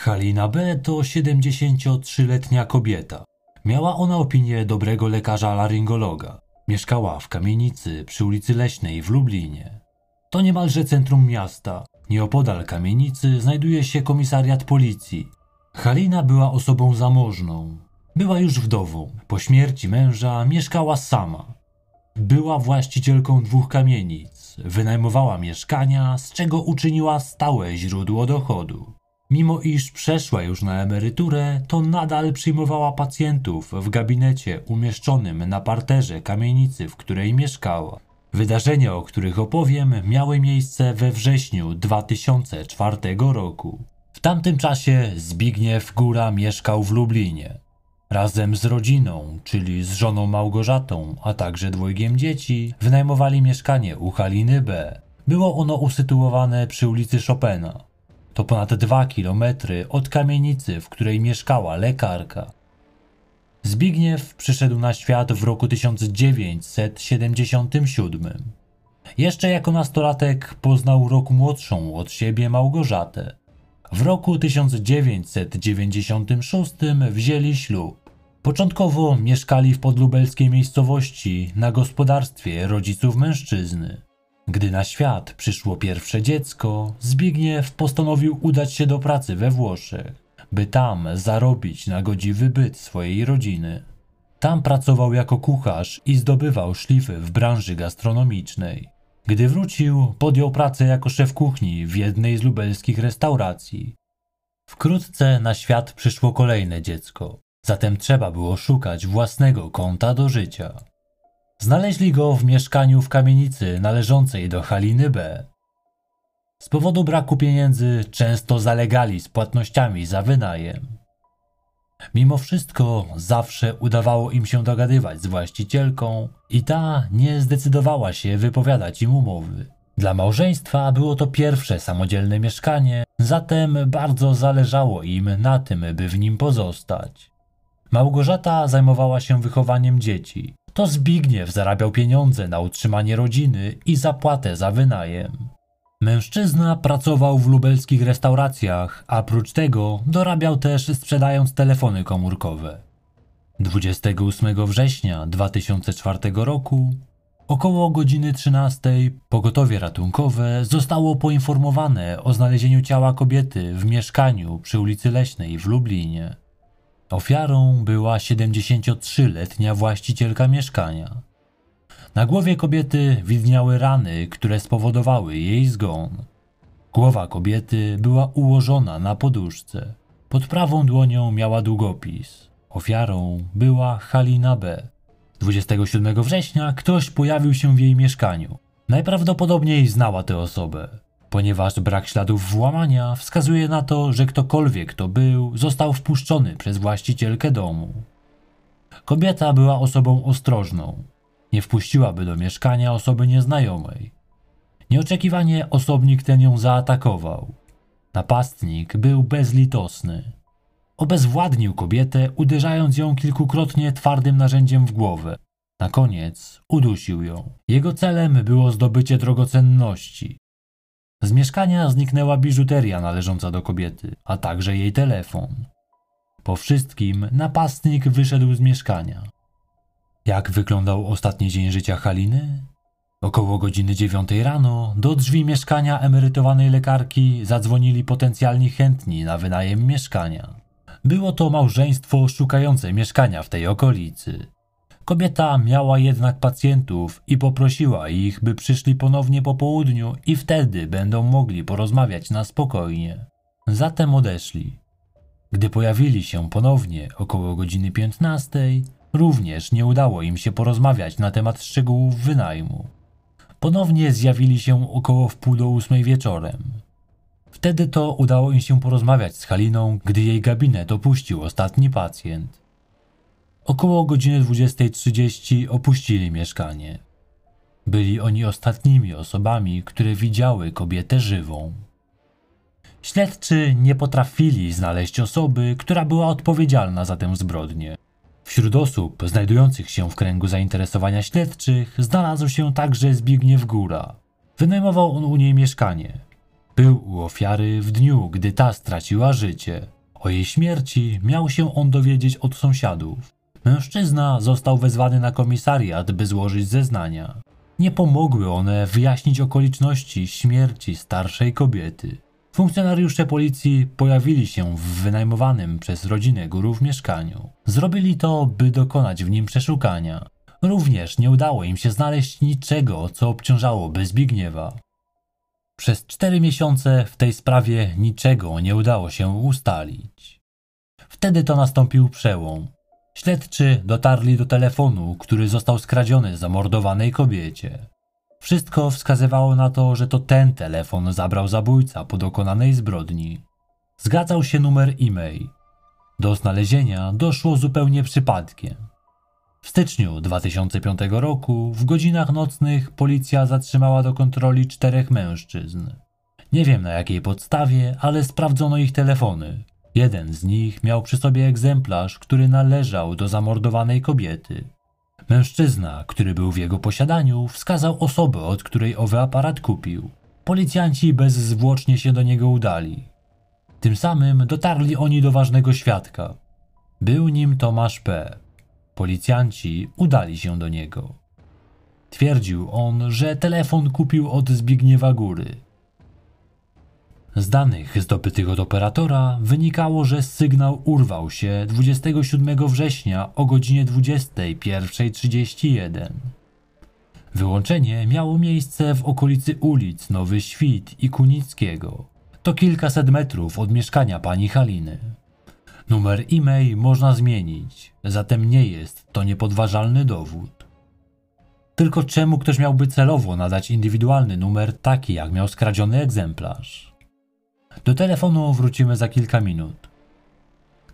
Halina B. to 73-letnia kobieta. Miała ona opinię dobrego lekarza laryngologa. Mieszkała w kamienicy przy ulicy Leśnej w Lublinie. To niemalże centrum miasta. Nieopodal kamienicy znajduje się komisariat policji. Halina była osobą zamożną. Była już wdową. Po śmierci męża mieszkała sama. Była właścicielką dwóch kamienic. Wynajmowała mieszkania, z czego uczyniła stałe źródło dochodu. Mimo iż przeszła już na emeryturę, to nadal przyjmowała pacjentów w gabinecie umieszczonym na parterze kamienicy, w której mieszkała. Wydarzenia, o których opowiem, miały miejsce we wrześniu 2004 roku. W tamtym czasie Zbigniew Góra mieszkał w Lublinie. Razem z rodziną, czyli z żoną Małgorzatą, a także dwojgiem dzieci, wynajmowali mieszkanie u Haliny B. Było ono usytuowane przy ulicy Chopina. To ponad dwa kilometry od kamienicy, w której mieszkała lekarka. Zbigniew przyszedł na świat w roku 1977. Jeszcze jako nastolatek poznał rok młodszą od siebie Małgorzatę. W roku 1996 wzięli ślub. Początkowo mieszkali w podlubelskiej miejscowości na gospodarstwie rodziców mężczyzny. Gdy na świat przyszło pierwsze dziecko, Zbigniew postanowił udać się do pracy we Włoszech, by tam zarobić na godziwy byt swojej rodziny. Tam pracował jako kucharz i zdobywał szlify w branży gastronomicznej. Gdy wrócił, podjął pracę jako szef kuchni w jednej z lubelskich restauracji. Wkrótce na świat przyszło kolejne dziecko, zatem trzeba było szukać własnego kąta do życia. Znaleźli go w mieszkaniu w kamienicy należącej do Haliny B. Z powodu braku pieniędzy często zalegali z płatnościami za wynajem. Mimo wszystko zawsze udawało im się dogadywać z właścicielką i ta nie zdecydowała się wypowiadać im umowy. Dla małżeństwa było to pierwsze samodzielne mieszkanie, zatem bardzo zależało im na tym, by w nim pozostać. Małgorzata zajmowała się wychowaniem dzieci. To Zbigniew zarabiał pieniądze na utrzymanie rodziny i zapłatę za wynajem. Mężczyzna pracował w lubelskich restauracjach, a prócz tego dorabiał też sprzedając telefony komórkowe. 28 września 2004 roku około godziny 13 pogotowie ratunkowe zostało poinformowane o znalezieniu ciała kobiety w mieszkaniu przy ulicy Leśnej w Lublinie. Ofiarą była 73-letnia właścicielka mieszkania. Na głowie kobiety widniały rany, które spowodowały jej zgon. Głowa kobiety była ułożona na poduszce. Pod prawą dłonią miała długopis. Ofiarą była Halina B. 27 września ktoś pojawił się w jej mieszkaniu. Najprawdopodobniej znała tę osobę ponieważ brak śladów włamania wskazuje na to, że ktokolwiek to był, został wpuszczony przez właścicielkę domu. Kobieta była osobą ostrożną. Nie wpuściłaby do mieszkania osoby nieznajomej. Nieoczekiwanie osobnik ten ją zaatakował. Napastnik był bezlitosny. Obezwładnił kobietę, uderzając ją kilkukrotnie twardym narzędziem w głowę. Na koniec udusił ją. Jego celem było zdobycie drogocenności, z mieszkania zniknęła biżuteria należąca do kobiety, a także jej telefon. Po wszystkim napastnik wyszedł z mieszkania. Jak wyglądał ostatni dzień życia Haliny? Około godziny dziewiątej rano do drzwi mieszkania emerytowanej lekarki zadzwonili potencjalni chętni na wynajem mieszkania. Było to małżeństwo szukające mieszkania w tej okolicy. Kobieta miała jednak pacjentów i poprosiła ich, by przyszli ponownie po południu i wtedy będą mogli porozmawiać na spokojnie. Zatem odeszli. Gdy pojawili się ponownie około godziny 15, również nie udało im się porozmawiać na temat szczegółów wynajmu. Ponownie zjawili się około wpół do ósmej wieczorem. Wtedy to udało im się porozmawiać z Haliną, gdy jej gabinet opuścił ostatni pacjent. Około godziny 20.30 opuścili mieszkanie. Byli oni ostatnimi osobami, które widziały kobietę żywą. Śledczy nie potrafili znaleźć osoby, która była odpowiedzialna za tę zbrodnię. Wśród osób znajdujących się w kręgu zainteresowania śledczych znalazł się także Zbigniew Góra. Wynajmował on u niej mieszkanie. Był u ofiary w dniu, gdy ta straciła życie. O jej śmierci miał się on dowiedzieć od sąsiadów. Mężczyzna został wezwany na komisariat, by złożyć zeznania. Nie pomogły one wyjaśnić okoliczności śmierci starszej kobiety. Funkcjonariusze policji pojawili się w wynajmowanym przez rodzinę górów mieszkaniu. Zrobili to, by dokonać w nim przeszukania. Również nie udało im się znaleźć niczego, co obciążałoby Zbigniewa. Przez cztery miesiące w tej sprawie niczego nie udało się ustalić. Wtedy to nastąpił przełom. Śledczy dotarli do telefonu, który został skradziony zamordowanej kobiecie. Wszystko wskazywało na to, że to ten telefon zabrał zabójca po dokonanej zbrodni. Zgadzał się numer e-mail. Do znalezienia doszło zupełnie przypadkiem. W styczniu 2005 roku, w godzinach nocnych, policja zatrzymała do kontroli czterech mężczyzn. Nie wiem na jakiej podstawie, ale sprawdzono ich telefony. Jeden z nich miał przy sobie egzemplarz, który należał do zamordowanej kobiety. Mężczyzna, który był w jego posiadaniu, wskazał osobę, od której owy aparat kupił. Policjanci bezzwłocznie się do niego udali. Tym samym dotarli oni do ważnego świadka. Był nim Tomasz P. Policjanci udali się do niego. Twierdził on, że telefon kupił od Zbigniewa Góry. Z danych zdobytych od operatora wynikało, że sygnał urwał się 27 września o godzinie 21.31. Wyłączenie miało miejsce w okolicy ulic Nowy Świt i Kunickiego. To kilkaset metrów od mieszkania pani Haliny. Numer e-mail można zmienić, zatem nie jest to niepodważalny dowód. Tylko czemu ktoś miałby celowo nadać indywidualny numer taki, jak miał skradziony egzemplarz? Do telefonu wrócimy za kilka minut.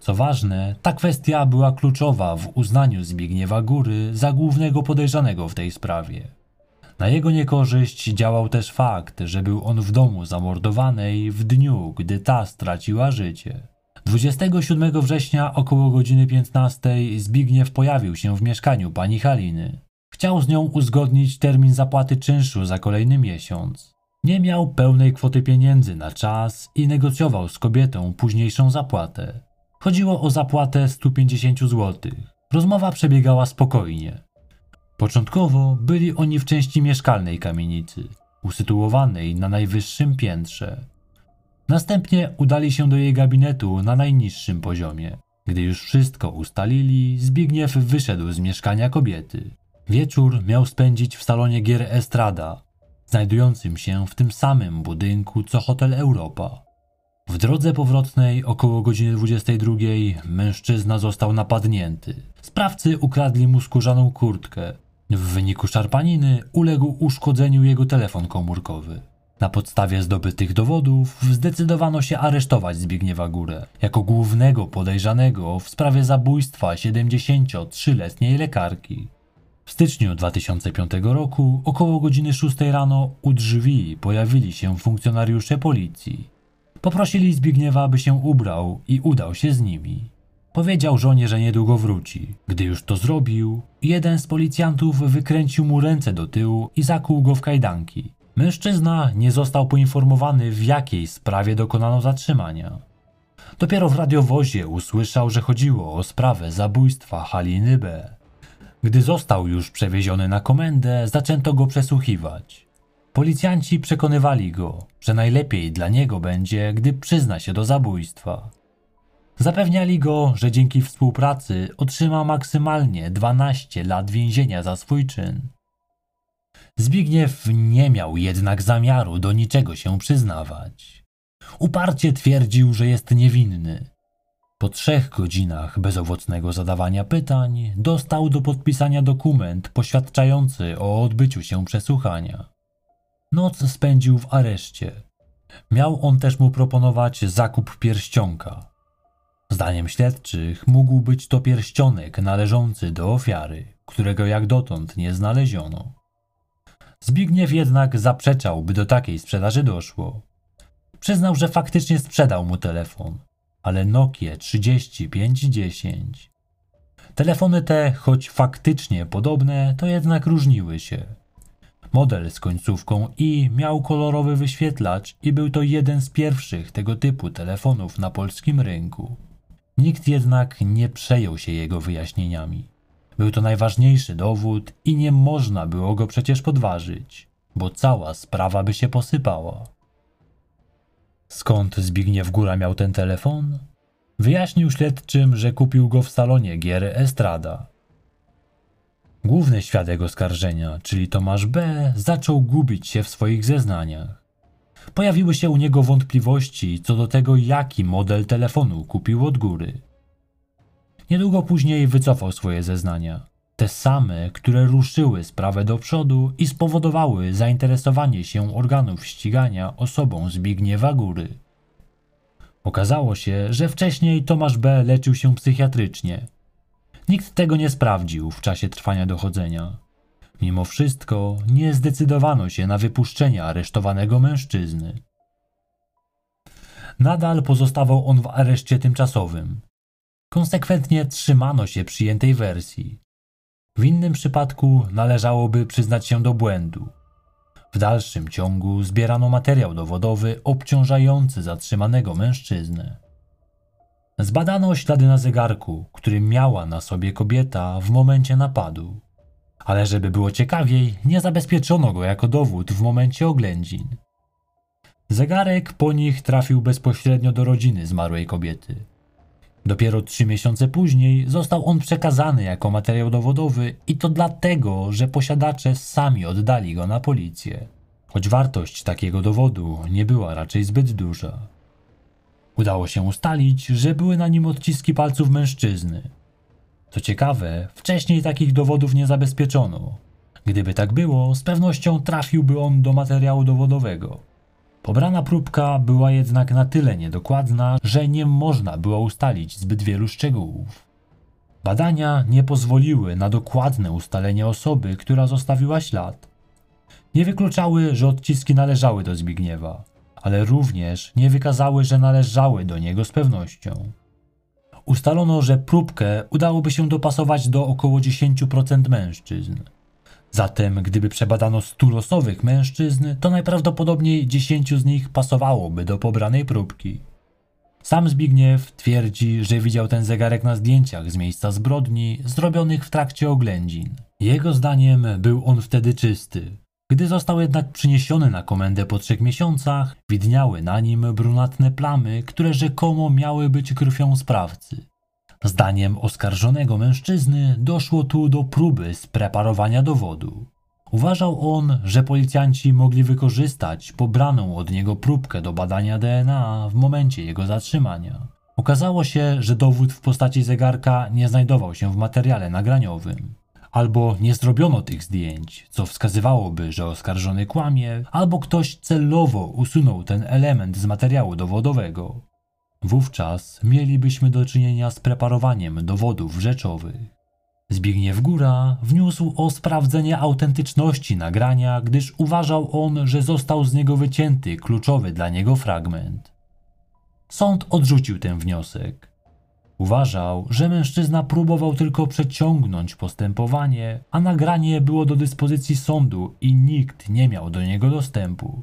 Co ważne, ta kwestia była kluczowa w uznaniu Zbigniewa Góry za głównego podejrzanego w tej sprawie. Na jego niekorzyść działał też fakt, że był on w domu zamordowanej w dniu, gdy ta straciła życie. 27 września około godziny 15 Zbigniew pojawił się w mieszkaniu pani Haliny. Chciał z nią uzgodnić termin zapłaty czynszu za kolejny miesiąc. Nie miał pełnej kwoty pieniędzy na czas i negocjował z kobietą późniejszą zapłatę. Chodziło o zapłatę 150 zł. Rozmowa przebiegała spokojnie. Początkowo byli oni w części mieszkalnej kamienicy, usytuowanej na najwyższym piętrze. Następnie udali się do jej gabinetu na najniższym poziomie. Gdy już wszystko ustalili, Zbigniew wyszedł z mieszkania kobiety. Wieczór miał spędzić w salonie gier Estrada, znajdującym się w tym samym budynku co Hotel Europa. W drodze powrotnej około godziny 22 mężczyzna został napadnięty. Sprawcy ukradli mu skórzaną kurtkę. W wyniku szarpaniny uległ uszkodzeniu jego telefon komórkowy. Na podstawie zdobytych dowodów zdecydowano się aresztować Zbigniewa Górę jako głównego podejrzanego w sprawie zabójstwa 73-letniej lekarki. W styczniu 2005 roku, około godziny 6 rano, u drzwi pojawili się funkcjonariusze policji. Poprosili Zbigniewa, aby się ubrał i udał się z nimi. Powiedział żonie, że niedługo wróci. Gdy już to zrobił, jeden z policjantów wykręcił mu ręce do tyłu i zakłuł go w kajdanki. Mężczyzna nie został poinformowany, w jakiej sprawie dokonano zatrzymania. Dopiero w radiowozie usłyszał, że chodziło o sprawę zabójstwa Haliny B. Gdy został już przewieziony na komendę, zaczęto go przesłuchiwać. Policjanci przekonywali go, że najlepiej dla niego będzie, gdy przyzna się do zabójstwa. Zapewniali go, że dzięki współpracy otrzyma maksymalnie 12 lat więzienia za swój czyn. Zbigniew nie miał jednak zamiaru do niczego się przyznawać. Uparcie twierdził, że jest niewinny. Po trzech godzinach bezowocnego zadawania pytań dostał do podpisania dokument poświadczający o odbyciu się przesłuchania. Noc spędził w areszcie. Miał on też mu proponować zakup pierścionka. Zdaniem śledczych mógł być to pierścionek należący do ofiary, którego jak dotąd nie znaleziono. Zbigniew jednak zaprzeczał, by do takiej sprzedaży doszło. Przyznał, że faktycznie sprzedał mu telefon, ale Nokia 3510. Telefony te, choć faktycznie podobne, to jednak różniły się. Model z końcówką i miał kolorowy wyświetlacz i był to jeden z pierwszych tego typu telefonów na polskim rynku. Nikt jednak nie przejął się jego wyjaśnieniami. Był to najważniejszy dowód i nie można było go przecież podważyć, bo cała sprawa by się posypała. Skąd Zbigniew Góra miał ten telefon? Wyjaśnił śledczym, że kupił go w salonie gier Estrada. Główny świadek oskarżenia, czyli Tomasz B., zaczął gubić się w swoich zeznaniach. Pojawiły się u niego wątpliwości co do tego, jaki model telefonu kupił od góry. Niedługo później wycofał swoje zeznania. Te same, które ruszyły sprawę do przodu i spowodowały zainteresowanie się organów ścigania osobą Zbigniewa Góry. Okazało się, że wcześniej Tomasz B. leczył się psychiatrycznie. Nikt tego nie sprawdził w czasie trwania dochodzenia. Mimo wszystko nie zdecydowano się na wypuszczenie aresztowanego mężczyzny. Nadal pozostawał on w areszcie tymczasowym. Konsekwentnie trzymano się przyjętej wersji. W innym przypadku należałoby przyznać się do błędu. W dalszym ciągu zbierano materiał dowodowy obciążający zatrzymanego mężczyznę. Zbadano ślady na zegarku, który miała na sobie kobieta w momencie napadu. Ale żeby było ciekawiej, nie zabezpieczono go jako dowód w momencie oględzin. Zegarek po nich trafił bezpośrednio do rodziny zmarłej kobiety. Dopiero trzy miesiące później został on przekazany jako materiał dowodowy i to dlatego, że posiadacze sami oddali go na policję. Choć wartość takiego dowodu nie była raczej zbyt duża. Udało się ustalić, że były na nim odciski palców mężczyzny. Co ciekawe, wcześniej takich dowodów nie zabezpieczono. Gdyby tak było, z pewnością trafiłby on do materiału dowodowego. Pobrana próbka była jednak na tyle niedokładna, że nie można było ustalić zbyt wielu szczegółów. Badania nie pozwoliły na dokładne ustalenie osoby, która zostawiła ślad. Nie wykluczały, że odciski należały do Zbigniewa, ale również nie wykazały, że należały do niego z pewnością. Ustalono, że próbkę udałoby się dopasować do około 10% mężczyzn. Zatem, gdyby przebadano 100 losowych mężczyzn, to najprawdopodobniej 10 z nich pasowałoby do pobranej próbki. Sam Zbigniew twierdzi, że widział ten zegarek na zdjęciach z miejsca zbrodni zrobionych w trakcie oględzin. Jego zdaniem był on wtedy czysty. Gdy został jednak przyniesiony na komendę po trzech miesiącach, widniały na nim brunatne plamy, które rzekomo miały być krwią sprawcy. Zdaniem oskarżonego mężczyzny doszło tu do próby spreparowania dowodu. Uważał on, że policjanci mogli wykorzystać pobraną od niego próbkę do badania DNA w momencie jego zatrzymania. Okazało się, że dowód w postaci zegarka nie znajdował się w materiale nagraniowym. Albo nie zrobiono tych zdjęć, co wskazywałoby, że oskarżony kłamie, albo ktoś celowo usunął ten element z materiału dowodowego. Wówczas mielibyśmy do czynienia z preparowaniem dowodów rzeczowych. Zbigniew Góra wniósł o sprawdzenie autentyczności nagrania, gdyż uważał on, że został z niego wycięty kluczowy dla niego fragment. Sąd odrzucił ten wniosek. Uważał, że mężczyzna próbował tylko przeciągnąć postępowanie, a nagranie było do dyspozycji sądu i nikt nie miał do niego dostępu.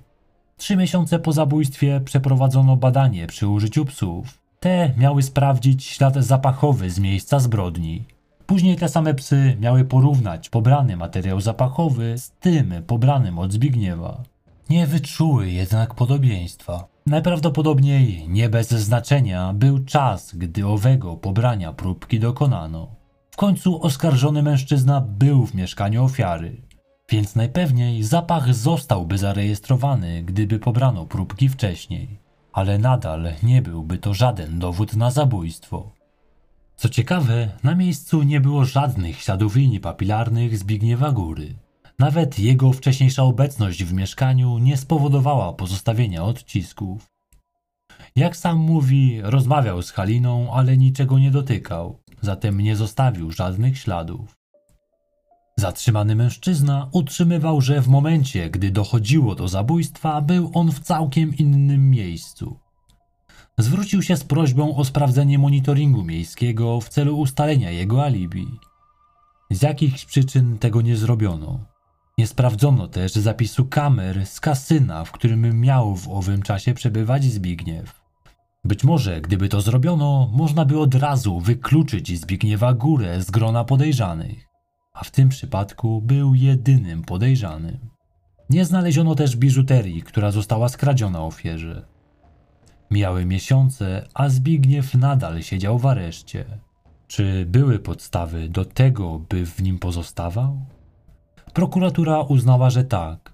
Trzy miesiące po zabójstwie przeprowadzono badanie przy użyciu psów. Te miały sprawdzić ślad zapachowy z miejsca zbrodni. Później te same psy miały porównać pobrany materiał zapachowy z tym pobranym od Zbigniewa. Nie wyczuły jednak podobieństwa. Najprawdopodobniej nie bez znaczenia był czas, gdy owego pobrania próbki dokonano. W końcu oskarżony mężczyzna był w mieszkaniu ofiary więc najpewniej zapach zostałby zarejestrowany, gdyby pobrano próbki wcześniej, ale nadal nie byłby to żaden dowód na zabójstwo. Co ciekawe, na miejscu nie było żadnych śladów linii papilarnych Zbigniewa Góry. Nawet jego wcześniejsza obecność w mieszkaniu nie spowodowała pozostawienia odcisków. Jak sam mówi, rozmawiał z Haliną, ale niczego nie dotykał, zatem nie zostawił żadnych śladów. Zatrzymany mężczyzna utrzymywał, że w momencie, gdy dochodziło do zabójstwa, był on w całkiem innym miejscu. Zwrócił się z prośbą o sprawdzenie monitoringu miejskiego w celu ustalenia jego alibi. Z jakichś przyczyn tego nie zrobiono. Nie sprawdzono też zapisu kamer z kasyna, w którym miał w owym czasie przebywać Zbigniew. Być może, gdyby to zrobiono, można by od razu wykluczyć Zbigniewa Górę z grona podejrzanych, a w tym przypadku był jedynym podejrzanym. Nie znaleziono też biżuterii, która została skradziona ofierze. Mijały miesiące, a Zbigniew nadal siedział w areszcie. Czy były podstawy do tego, by w nim pozostawał? Prokuratura uznała, że tak.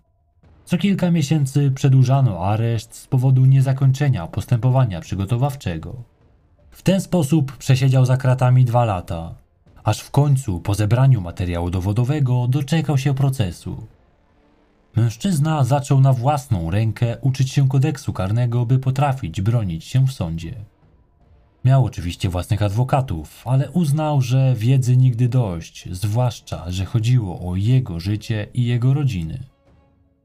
Co kilka miesięcy przedłużano areszt z powodu niezakończenia postępowania przygotowawczego. W ten sposób przesiedział za kratami dwa lata, aż w końcu po zebraniu materiału dowodowego doczekał się procesu. Mężczyzna zaczął na własną rękę uczyć się kodeksu karnego, by potrafić bronić się w sądzie. Miał oczywiście własnych adwokatów, ale uznał, że wiedzy nigdy dość, zwłaszcza, że chodziło o jego życie i jego rodziny.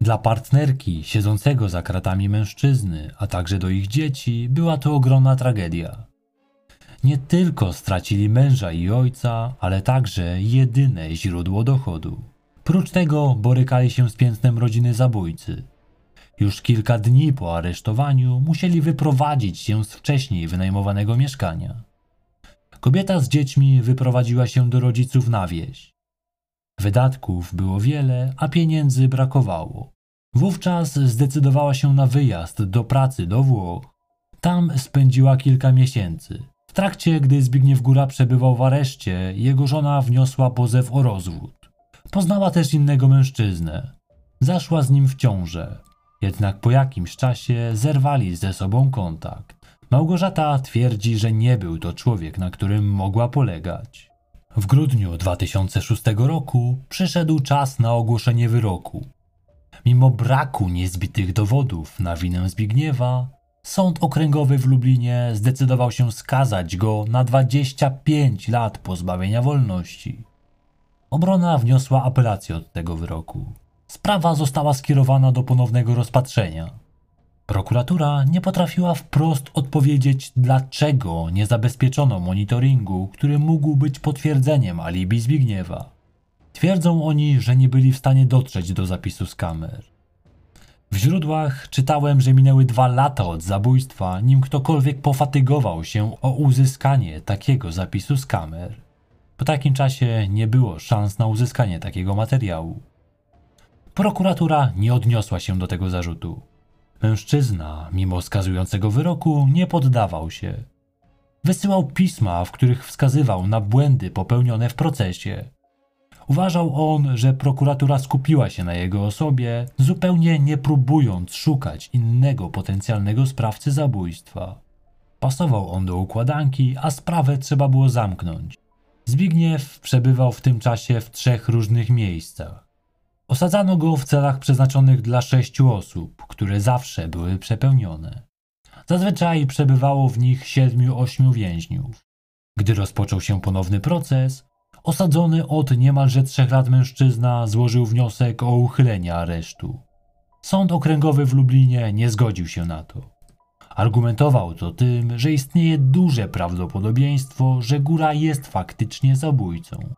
Dla partnerki siedzącego za kratami mężczyzny, a także do ich dzieci, była to ogromna tragedia. Nie tylko stracili męża i ojca, ale także jedyne źródło dochodu. Prócz tego borykali się z piętnem rodziny zabójcy. Już kilka dni po aresztowaniu musieli wyprowadzić się z wcześniej wynajmowanego mieszkania. Kobieta z dziećmi wyprowadziła się do rodziców na wieś. Wydatków było wiele, a pieniędzy brakowało. Wówczas zdecydowała się na wyjazd do pracy do Włoch. Tam spędziła kilka miesięcy. Trakcie, gdy Zbigniew Góra przebywał w areszcie, jego żona wniosła pozew o rozwód. Poznała też innego mężczyznę. Zaszła z nim w ciążę. Jednak po jakimś czasie zerwali ze sobą kontakt. Małgorzata twierdzi, że nie był to człowiek, na którym mogła polegać. W grudniu 2006 roku przyszedł czas na ogłoszenie wyroku. Mimo braku niezbitych dowodów na winę Zbigniewa, Sąd Okręgowy w Lublinie zdecydował się skazać go na 25 lat pozbawienia wolności. Obrona wniosła apelację od tego wyroku. Sprawa została skierowana do ponownego rozpatrzenia. Prokuratura nie potrafiła wprost odpowiedzieć, dlaczego nie zabezpieczono monitoringu, który mógł być potwierdzeniem alibi Zbigniewa. Twierdzą oni, że nie byli w stanie dotrzeć do zapisu z kamer. W źródłach czytałem, że minęły dwa lata od zabójstwa, nim ktokolwiek pofatygował się o uzyskanie takiego zapisu z kamer. Po takim czasie nie było szans na uzyskanie takiego materiału. Prokuratura nie odniosła się do tego zarzutu. Mężczyzna, mimo skazującego wyroku, nie poddawał się. Wysyłał pisma, w których wskazywał na błędy popełnione w procesie. Uważał on, że prokuratura skupiła się na jego osobie, zupełnie nie próbując szukać innego potencjalnego sprawcy zabójstwa. Pasował on do układanki, a sprawę trzeba było zamknąć. Zbigniew przebywał w tym czasie w trzech różnych miejscach. Osadzano go w celach przeznaczonych dla sześciu osób, które zawsze były przepełnione. Zazwyczaj przebywało w nich siedmiu-ośmiu więźniów. Gdy rozpoczął się ponowny proces, osadzony od niemalże trzech lat mężczyzna złożył wniosek o uchylenie aresztu. Sąd okręgowy w Lublinie nie zgodził się na to. Argumentował to tym, że istnieje duże prawdopodobieństwo, że Góra jest faktycznie zabójcą.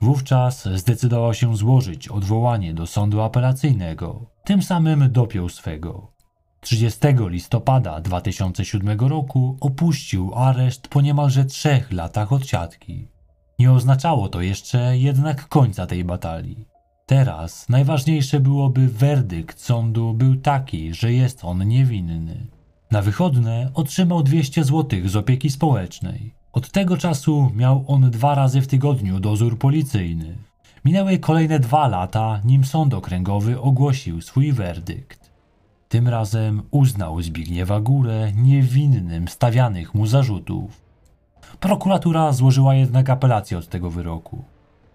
Wówczas zdecydował się złożyć odwołanie do sądu apelacyjnego. Tym samym dopiął swego. 30 listopada 2007 roku opuścił areszt po niemalże trzech latach odsiadki. Nie oznaczało to jeszcze jednak końca tej batalii. Teraz najważniejsze byłoby werdykt sądu był taki, że jest on niewinny. Na wychodne otrzymał 200 zł z opieki społecznej. Od tego czasu miał on dwa razy w tygodniu dozór policyjny. Minęły kolejne dwa lata, nim sąd okręgowy ogłosił swój werdykt. Tym razem uznał Zbigniewa Górę niewinnym stawianych mu zarzutów. Prokuratura złożyła jednak apelację od tego wyroku.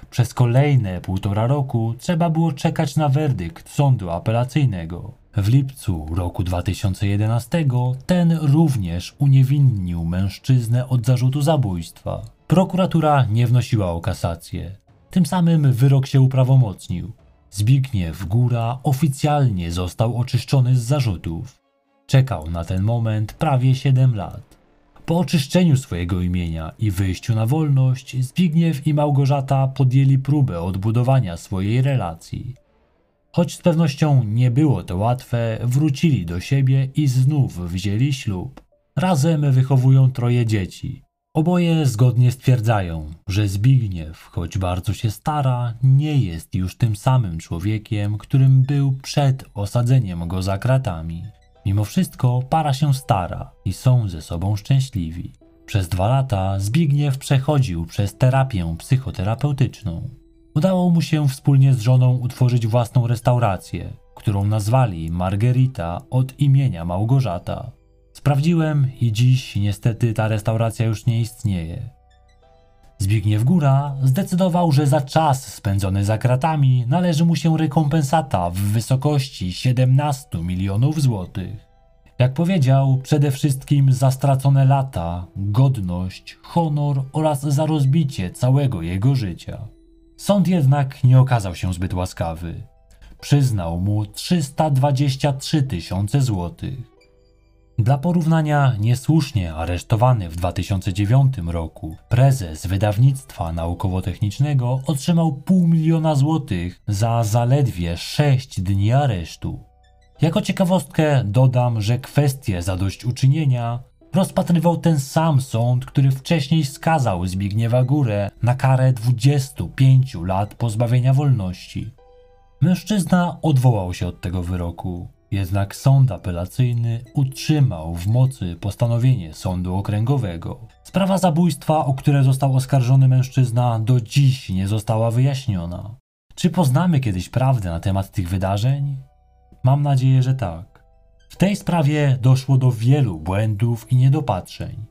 Przez kolejne półtora roku trzeba było czekać na werdykt sądu apelacyjnego. W lipcu roku 2011 ten również uniewinnił mężczyznę od zarzutu zabójstwa. Prokuratura nie wnosiła o kasację. Tym samym wyrok się uprawomocnił. Zbigniew Góra oficjalnie został oczyszczony z zarzutów. Czekał na ten moment prawie 7 lat. Po oczyszczeniu swojego imienia i wyjściu na wolność, Zbigniew i Małgorzata podjęli próbę odbudowania swojej relacji. Choć z pewnością nie było to łatwe, wrócili do siebie i znów wzięli ślub. Razem wychowują troje dzieci. Oboje zgodnie stwierdzają, że Zbigniew, choć bardzo się stara, nie jest już tym samym człowiekiem, którym był przed osadzeniem go za kratami. Mimo wszystko para się stara i są ze sobą szczęśliwi. Przez dwa lata Zbigniew przechodził przez terapię psychoterapeutyczną. Udało mu się wspólnie z żoną utworzyć własną restaurację, którą nazwali Margerita od imienia Małgorzata. Sprawdziłem i dziś niestety ta restauracja już nie istnieje. Zbigniew Góra zdecydował, że za czas spędzony za kratami należy mu się rekompensata w wysokości 17 milionów złotych. Jak powiedział, przede wszystkim za stracone lata, godność, honor oraz za rozbicie całego jego życia. Sąd jednak nie okazał się zbyt łaskawy. Przyznał mu 323 tysiące złotych. Dla porównania, niesłusznie aresztowany w 2009 roku prezes wydawnictwa naukowo-technicznego otrzymał pół miliona złotych za zaledwie 6 dni aresztu. Jako ciekawostkę dodam, że kwestię zadośćuczynienia rozpatrywał ten sam sąd, który wcześniej skazał Zbigniewa Górę na karę 25 lat pozbawienia wolności. Mężczyzna odwołał się od tego wyroku, jednak sąd apelacyjny utrzymał w mocy postanowienie sądu okręgowego. Sprawa zabójstwa, o które został oskarżony mężczyzna, do dziś nie została wyjaśniona. Czy poznamy kiedyś prawdę na temat tych wydarzeń? Mam nadzieję, że tak. W tej sprawie doszło do wielu błędów i niedopatrzeń.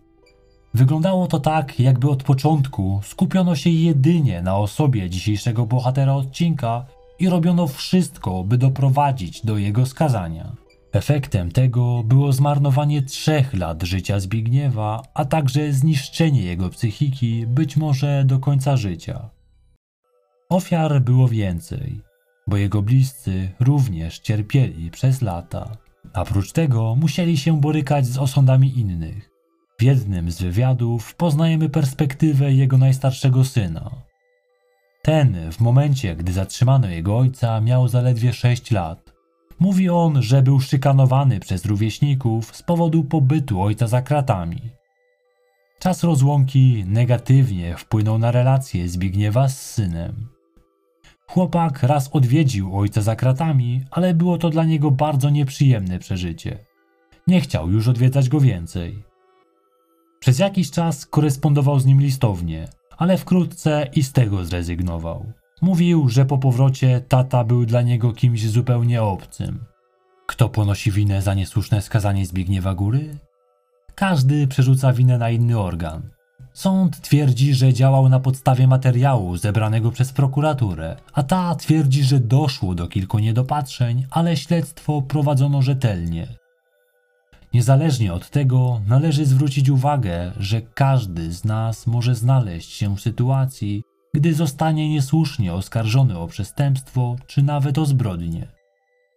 Wyglądało to tak, jakby od początku skupiono się jedynie na osobie dzisiejszego bohatera odcinka i robiono wszystko, by doprowadzić do jego skazania. Efektem tego było zmarnowanie trzech lat życia Zbigniewa, a także zniszczenie jego psychiki, być może do końca życia. Ofiar było więcej, bo jego bliscy również cierpieli przez lata. Oprócz tego musieli się borykać z osądami innych. W jednym z wywiadów poznajemy perspektywę jego najstarszego syna. Ten, w momencie, gdy zatrzymano jego ojca, miał zaledwie 6 lat. Mówi on, że był szykanowany przez rówieśników z powodu pobytu ojca za kratami. Czas rozłąki negatywnie wpłynął na relacje Zbigniewa z synem. Chłopak raz odwiedził ojca za kratami, ale było to dla niego bardzo nieprzyjemne przeżycie. Nie chciał już odwiedzać go więcej. Przez jakiś czas korespondował z nim listownie, ale wkrótce i z tego zrezygnował. Mówił, że po powrocie tata był dla niego kimś zupełnie obcym. Kto ponosi winę za niesłuszne skazanie Zbigniewa Góry? Każdy przerzuca winę na inny organ. Sąd twierdzi, że działał na podstawie materiału zebranego przez prokuraturę, a ta twierdzi, że doszło do kilku niedopatrzeń, ale śledztwo prowadzono rzetelnie. Niezależnie od tego, należy zwrócić uwagę, że każdy z nas może znaleźć się w sytuacji, gdy zostanie niesłusznie oskarżony o przestępstwo czy nawet o zbrodnię.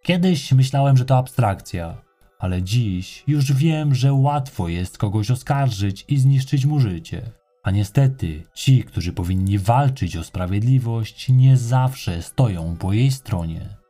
Kiedyś myślałem, że to abstrakcja, ale dziś już wiem, że łatwo jest kogoś oskarżyć i zniszczyć mu życie. A niestety, ci, którzy powinni walczyć o sprawiedliwość, nie zawsze stoją po jej stronie.